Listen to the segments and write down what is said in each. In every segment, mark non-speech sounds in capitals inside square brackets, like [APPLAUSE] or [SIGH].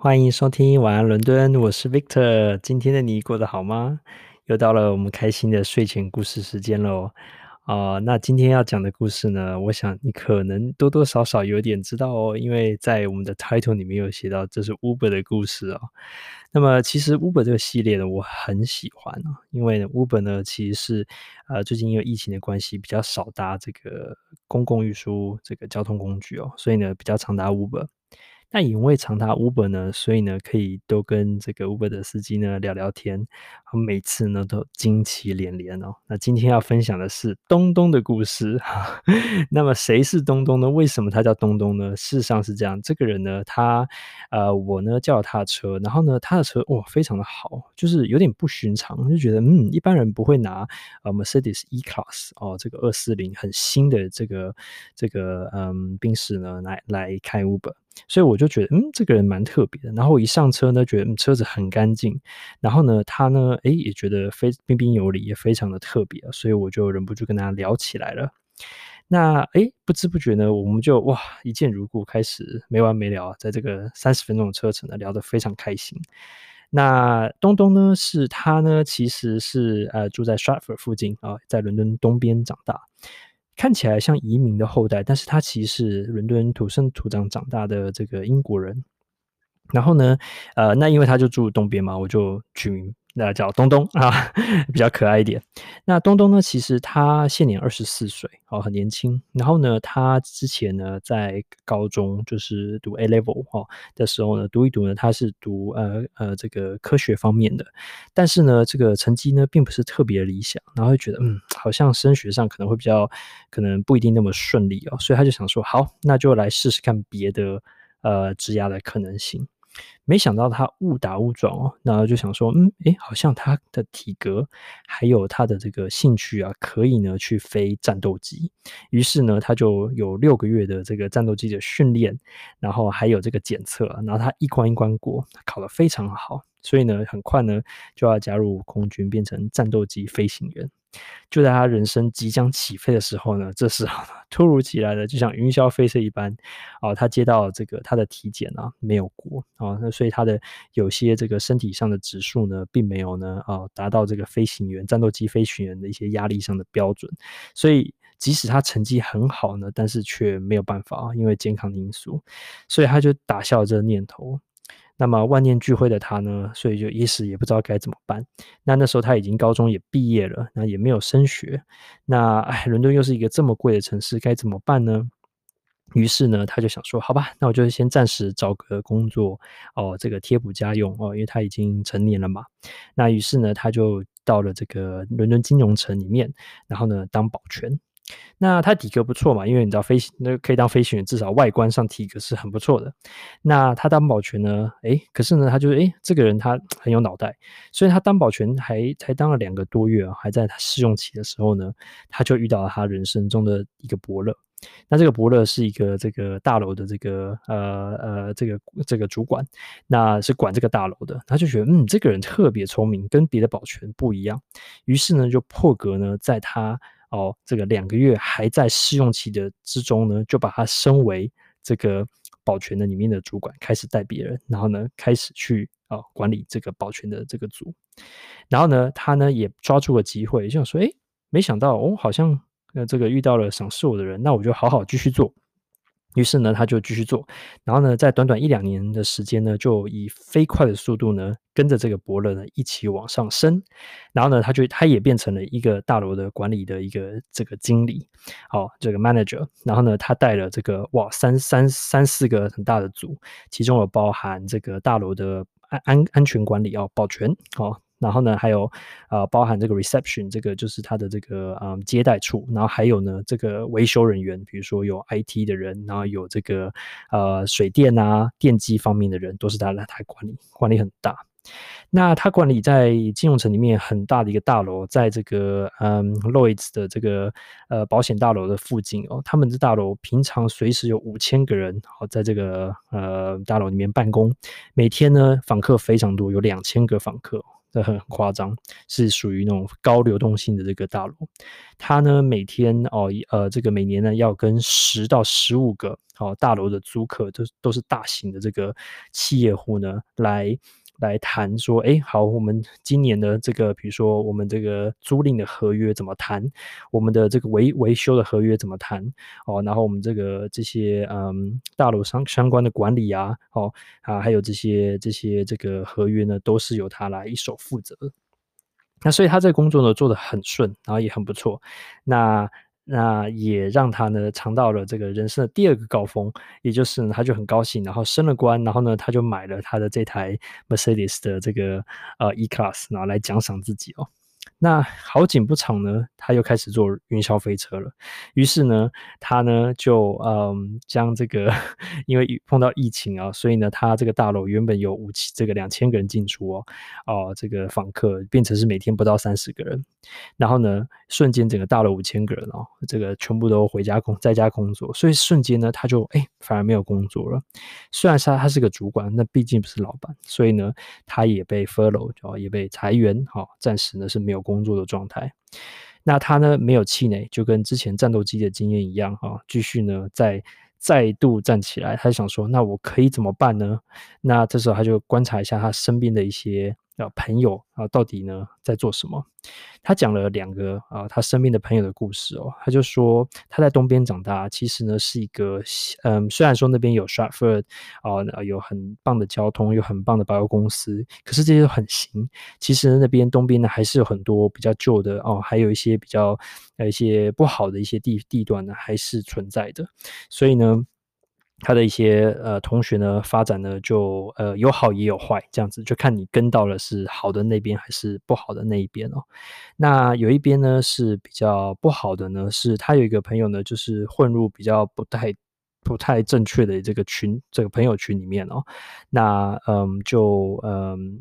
欢迎收听晚安伦敦，我是 Victor。今天的你过得好吗？又到了我们开心的睡前故事时间喽。啊、那今天要讲的故事呢，我想你可能多多少少有点知道哦，因为在我们的 title 里面有写到这是 Uber 的故事哦。那么其实 Uber 这个系列呢，我很喜欢啊，因为呢 Uber 呢其实是呃最近因为疫情的关系比较少搭这个公共运输这个交通工具哦，所以呢比较常搭 Uber。那因为常搭 Uber 呢，所以呢可以多跟这个 Uber 的司机呢聊聊天，每次呢都惊奇连连哦。那今天要分享的是东东的故事。[LAUGHS] 那么谁是东东呢？为什么他叫东东呢？事实上是这样，这个人呢，他呃我呢叫他的车，然后呢他的车哇非常的好，就是有点不寻常，就觉得嗯一般人不会拿呃 Mercedes E-Class 哦这个二四零很新的这个这个嗯宾士呢来来开 Uber。所以我就觉得，嗯，这个人蛮特别的。然后我一上车呢，觉得、嗯、车子很干净。然后呢，他呢，诶，也觉得非彬彬有礼，也非常的特别啊。所以我就忍不住跟他聊起来了。那诶，不知不觉呢，我们就哇一见如故，开始没完没了，在这个三十分钟的车程呢，聊得非常开心。那东东呢，是他呢，其实是呃住在 Stratford 附近啊、在伦敦东边长大。看起来像移民的后代，但是他其实是伦敦土生土长长大的这个英国人。然后呢，呃，那因为他就住东边嘛，我就取名。那叫东东啊，[LAUGHS] 比较可爱一点。那东东呢，其实他现年二十四岁，哦，很年轻。然后呢，他之前呢在高中就是读 A level 哈的时候呢，读一读呢，他是读呃呃这个科学方面的，但是呢，这个成绩呢并不是特别理想，然后就觉得嗯，好像升学上可能会比较可能不一定那么顺利哦，所以他就想说，好，那就来试试看别的呃职涯的可能性。没想到他误打误撞哦，然后就想说，嗯，诶，好像他的体格还有他的这个兴趣啊，可以呢去飞战斗机。于是呢，他就有六个月的这个战斗机的训练，然后还有这个检测，然后他一关一关过，考得非常好。所以呢，很快呢就要加入空军，变成战斗机飞行员。就在他人生即将起飞的时候呢，这时候，突如其来的，就像云霄飞车一般，哦，他接到这个他的体检啊没有过啊，那所以他的有些这个身体上的指数呢，并没有呢啊达到这个飞行员战斗机飞行员的一些压力上的标准，所以即使他成绩很好呢，但是却没有办法啊，因为健康的因素，所以他就打消了这个念头。那么万念俱灰的他呢，所以就一时也不知道该怎么办。那那时候他已经高中也毕业了，那也没有升学。那哎，伦敦又是一个这么贵的城市，该怎么办呢？于是呢，他就想说，好吧，那我就先暂时找个工作哦，这个贴补家用哦，因为他已经成年了嘛。那于是呢，他就到了这个伦敦金融城里面，然后呢，当保全。那他体格不错嘛，因为你知道飞行那可以当飞行员，至少外观上体格是很不错的。那他当保全呢？诶，可是呢，他就诶，这个人他 [TSK] 很有脑袋，所以他当保全还才当了两个多月啊，还在他试用期的时候呢，他就遇到了他人生中的一个伯乐。那这个伯乐是一个这个大楼的这个呃呃这个这个主管，那是管这个大楼的。他就觉得嗯，这个人特别聪明，跟别的保全不一样。于是呢，就破格呢，在他。哦，这个两个月还在试用期的之中呢，就把他升为这个保全的里面的主管，开始带别人，然后呢，开始去啊、管理这个保全的这个组，然后呢，他呢也抓住了机会，就想说，诶，没想到哦，好像呃这个遇到了赏识我的人，那我就好好继续做。于是呢，他就继续做，然后呢，在短短一两年的时间呢，就以飞快的速度呢，跟着这个伯乐呢一起往上升，然后呢，他就他也变成了一个大楼的管理的一个这个经理，哦，这个 manager，然后呢，他带了这个哇三三三四个很大的组，其中有包含这个大楼的安安安全管理哦，保全哦。然后呢，还有呃，包含这个 reception，这个就是他的这个嗯接待处。然后还有呢，这个维修人员，比如说有 IT 的人，然后有这个呃水电啊、电机方面的人，都是他来他管理，管理很大。那他管理在金融城里面很大的一个大楼，在这个嗯 Lloyds 的这个呃保险大楼的附近哦，他们的大楼平常随时有五千个人哦，在这个呃大楼里面办公，每天呢访客非常多，有两千个访客。这很夸张，是属于那种高流动性的这个大楼。它呢每天哦呃这个每年呢要跟十到十五个哦大楼的租客都都是大型的这个企业户呢来。来谈说，哎，好，我们今年的这个，比如说我们这个租赁的合约怎么谈？我们的这个维维修的合约怎么谈？哦，然后我们这个这些嗯大楼相相关的管理啊，哦啊，还有这些这些这个合约呢，都是由他来一手负责。那所以他这个工作呢做得很顺，然后也很不错。那。那也让他呢尝到了这个人生的第二个高峰，也就是呢他就很高兴，然后升了官，然后呢他就买了他的这台 Mercedes 的这个呃 E-Class，然后来奖赏自己哦。那好景不长呢，他又开始坐云霄飞车了。于是呢，他呢就嗯将这个，[LAUGHS] 因为碰到疫情啊，所以呢，他这个大楼原本有五千这个两千个人进出哦，哦这个访客变成是每天不到三十个人。然后呢，瞬间整个大楼五千个人哦，这个全部都回家工在家工作，所以瞬间呢，他就哎反而没有工作了。虽然他他是个主管，那毕竟不是老板，所以呢，他也被 furlough 哦，也被裁员，好、哦，暂时呢是没有。工作的状态，那他呢没有气馁，就跟之前战斗机的经验一样啊，继续呢再再度站起来。他想说，那我可以怎么办呢？那这时候他就观察一下他身边的一些。啊，朋友啊，到底呢在做什么？他讲了两个啊，他身边的朋友的故事哦。他就说他在东边长大，其实呢是一个嗯，虽然说那边有 Stratford 啊，有很棒的交通，有很棒的百货公司，可是这些都很新。其实那边东边呢还是有很多比较旧的哦，还有一些比较呃一些不好的一些地地段呢还是存在的。所以呢。他的一些呃同学呢，发展呢就呃有好也有坏，这样子就看你跟到了是好的那边还是不好的那一边哦。那有一边呢是比较不好的呢，是他有一个朋友呢，就是混入比较不太不太正确的这个群这个朋友群里面哦。那嗯就嗯，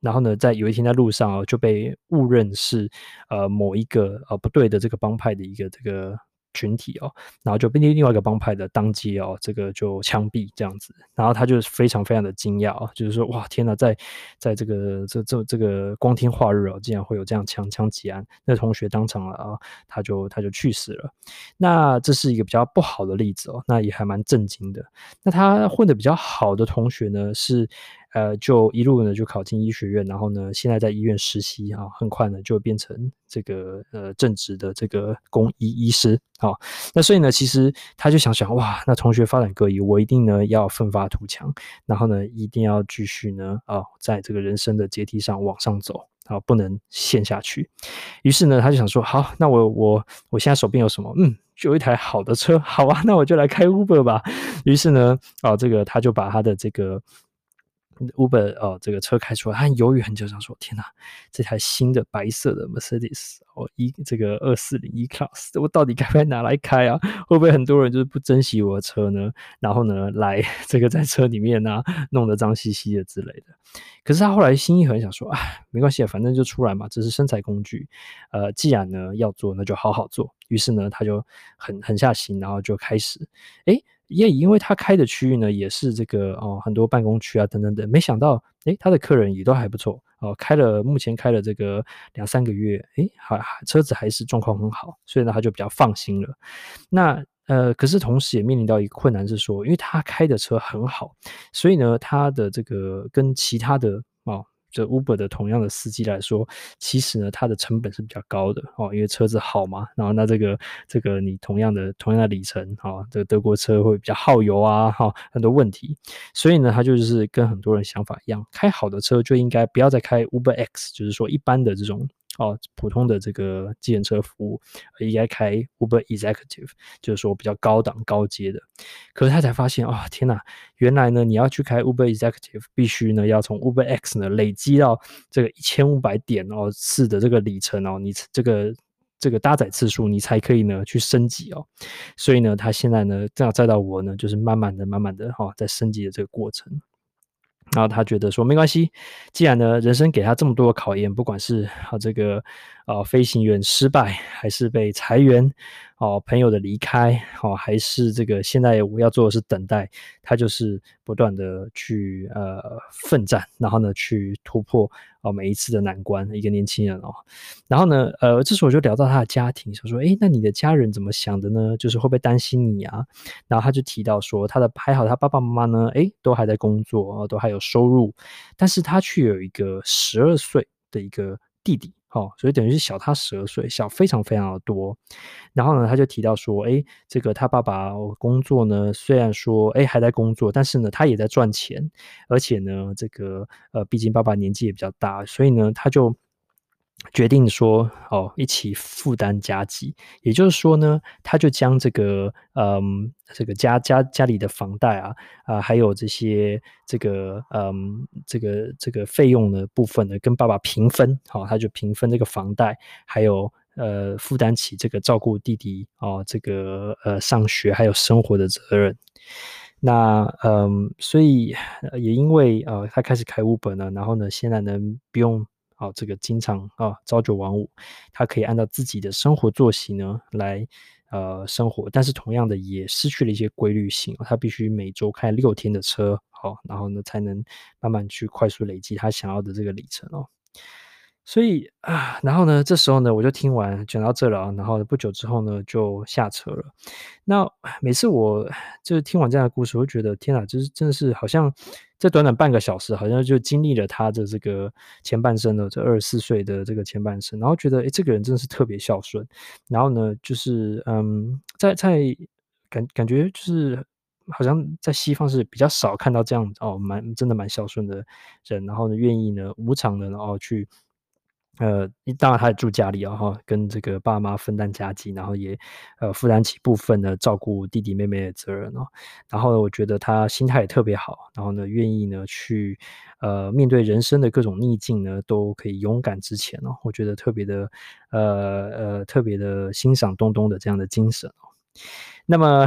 然后呢，在有一天在路上哦就被误认是呃某一个呃不对的这个帮派的一个这个。群体哦，然后就被另外一个帮派的当街哦，这个就枪毙这样子，然后他就非常非常的惊讶啊，就是说哇天呐，在在这个这这这个光天化日哦，竟然会有这样枪枪击案，那同学当场了啊，他就他就去世了。那这是一个比较不好的例子哦，那也还蛮震惊的。那他混得比较好的同学呢是。呃，就一路呢就考进医学院，然后呢，现在在医院实习啊，很快呢就变成这个呃正职的这个公医医师啊。那所以呢，其实他就想想，哇，那同学发展各异，我一定呢要奋发图强，然后呢一定要继续呢啊，在这个人生的阶梯上往上走啊，不能陷下去。于是呢，他就想说，好，那我我我现在手边有什么？嗯，就有一台好的车，好啊，那我就来开 Uber 吧。于是呢，啊，这个他就把他的这个。Uber 哦，这个车开出来，他犹豫很久，想说：“天哪，这台新的白色的 Mercedes 哦，一这个二四零 E-Class，我到底该不该拿来开啊？[LAUGHS] 会不会很多人就是不珍惜我的车呢？然后呢，来 [LAUGHS] 这个在车里面呢、啊，弄得脏兮兮的之类的。可是他后来心一狠，想说：哎，没关系，反正就出来嘛，这是生财工具。呃，既然呢要做，那就好好做。于是呢，他就狠狠下心，然后就开始，哎。”也因为他开的区域呢，也是这个哦，很多办公区啊，等等等。没想到，诶，他的客人也都还不错哦。开了，目前开了这个两三个月，诶，还车子还是状况很好，所以呢，他就比较放心了。那呃，可是同时也面临到一个困难是说，因为他开的车很好，所以呢，他的这个跟其他的。这 Uber 的同样的司机来说，其实呢，它的成本是比较高的哦，因为车子好嘛。然后那这个这个你同样的同样的里程啊，这个德国车会比较耗油啊，哈，很多问题。所以呢，他就是跟很多人想法一样，开好的车就应该不要再开 Uber X，就是说一般的这种。哦，普通的这个计程车服务应该开 Uber Executive，就是说比较高档高阶的。可是他才发现，哦，天哪，原来呢，你要去开 Uber Executive，必须呢要从 Uber X 呢累积到这个一千五百点哦次的这个里程哦，你这个这个搭载次数，你才可以呢去升级哦。所以呢，他现在呢这样再到我呢，就是慢慢的、慢慢的哈、哦，在升级的这个过程。然后他觉得说没关系，既然呢人生给他这么多考验，不管是啊这个啊飞行员失败，还是被裁员哦，朋友的离开，哦，还是这个现在我要做的是等待，他就是不断的去呃奋战，然后呢去突破哦每一次的难关，一个年轻人哦，然后呢呃这时候我就聊到他的家庭，想说诶，那你的家人怎么想的呢？就是会不会担心你啊？然后他就提到说他的还好，他爸爸妈妈呢，诶都还在工作，都还有收入，但是他却有一个十二岁的一个弟弟。好，所以等于是小他十二岁，小非常非常的多。然后呢，他就提到说，哎，这个他爸爸工作呢，虽然说，哎还在工作，但是呢，他也在赚钱，而且呢，这个呃，毕竟爸爸年纪也比较大，所以呢，他就。决定说哦，一起负担家计，也就是说呢，他就将这个嗯，这个家家家里的房贷啊啊、呃，还有这些这个嗯，这个这个费用的部分呢，跟爸爸平分，好、他就平分这个房贷，还有呃，负担起这个照顾弟弟哦，这个呃上学还有生活的责任。那嗯，所以也因为呃，他开始开 Uber 呢，然后呢，现在呢不用。好，这个经常啊朝九晚五，他可以按照自己的生活作息呢来呃生活，但是同样的也失去了一些规律性，他必须每周开六天的车，好，然后呢才能慢慢去快速累积他想要的这个里程哦。所以啊，然后呢，这时候呢，我就听完讲到这了啊，然后不久之后呢，就下车了。那每次我就是听完这样的故事，我就觉得天哪，就是真的是好像这短短半个小时，好像就经历了他的这个前半生的这二十四岁的这个前半生，然后觉得诶，这个人真的是特别孝顺。然后呢，就是嗯，在在感感觉就是好像在西方是比较少看到这样哦，蛮真的蛮孝顺的人，然后呢，愿意呢无偿的然后去。呃，当然他也住家里啊，哈，跟这个爸妈分担家计，然后也呃负担起部分的照顾弟弟妹妹的责任哦。然后呢，我觉得他心态也特别好，然后呢，愿意呢去呃面对人生的各种逆境呢，都可以勇敢直前哦。我觉得特别的呃呃特别的欣赏东东的这样的精神哦。那么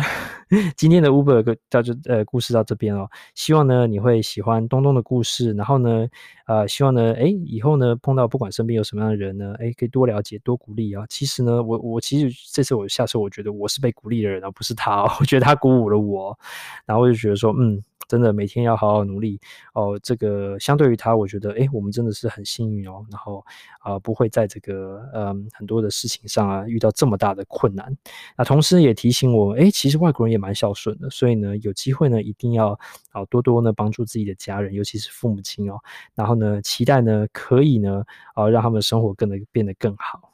[LAUGHS] 今天的 Uber 到这呃故事到这边哦，希望呢你会喜欢东东的故事，然后呢呃希望呢诶以后呢碰到不管身边有什么样的人呢，诶可以多了解多鼓励啊。其实呢我我其实这次我下次我觉得我是被鼓励的人而不是他哦，[LAUGHS] 我觉得他鼓舞了我，然后我就觉得说嗯。真的每天要好好努力哦。这个相对于他，我觉得，诶，我们真的是很幸运哦。然后啊、呃，不会在这个嗯很多的事情上啊遇到这么大的困难。那同时也提醒我，诶，其实外国人也蛮孝顺的。所以呢，有机会呢，一定要啊多多呢帮助自己的家人，尤其是父母亲哦。然后呢，期待呢可以呢啊让他们生活更得变得更好。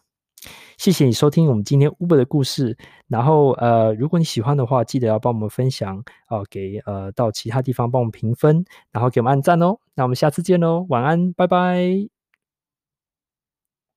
谢谢你收听我们今天 Uber 的故事。然后呃，如果你喜欢的话，记得要帮我们分享啊、呃，给呃到其他地方帮我们评分，然后给我们按赞哦。那我们下次见喽，晚安，拜拜。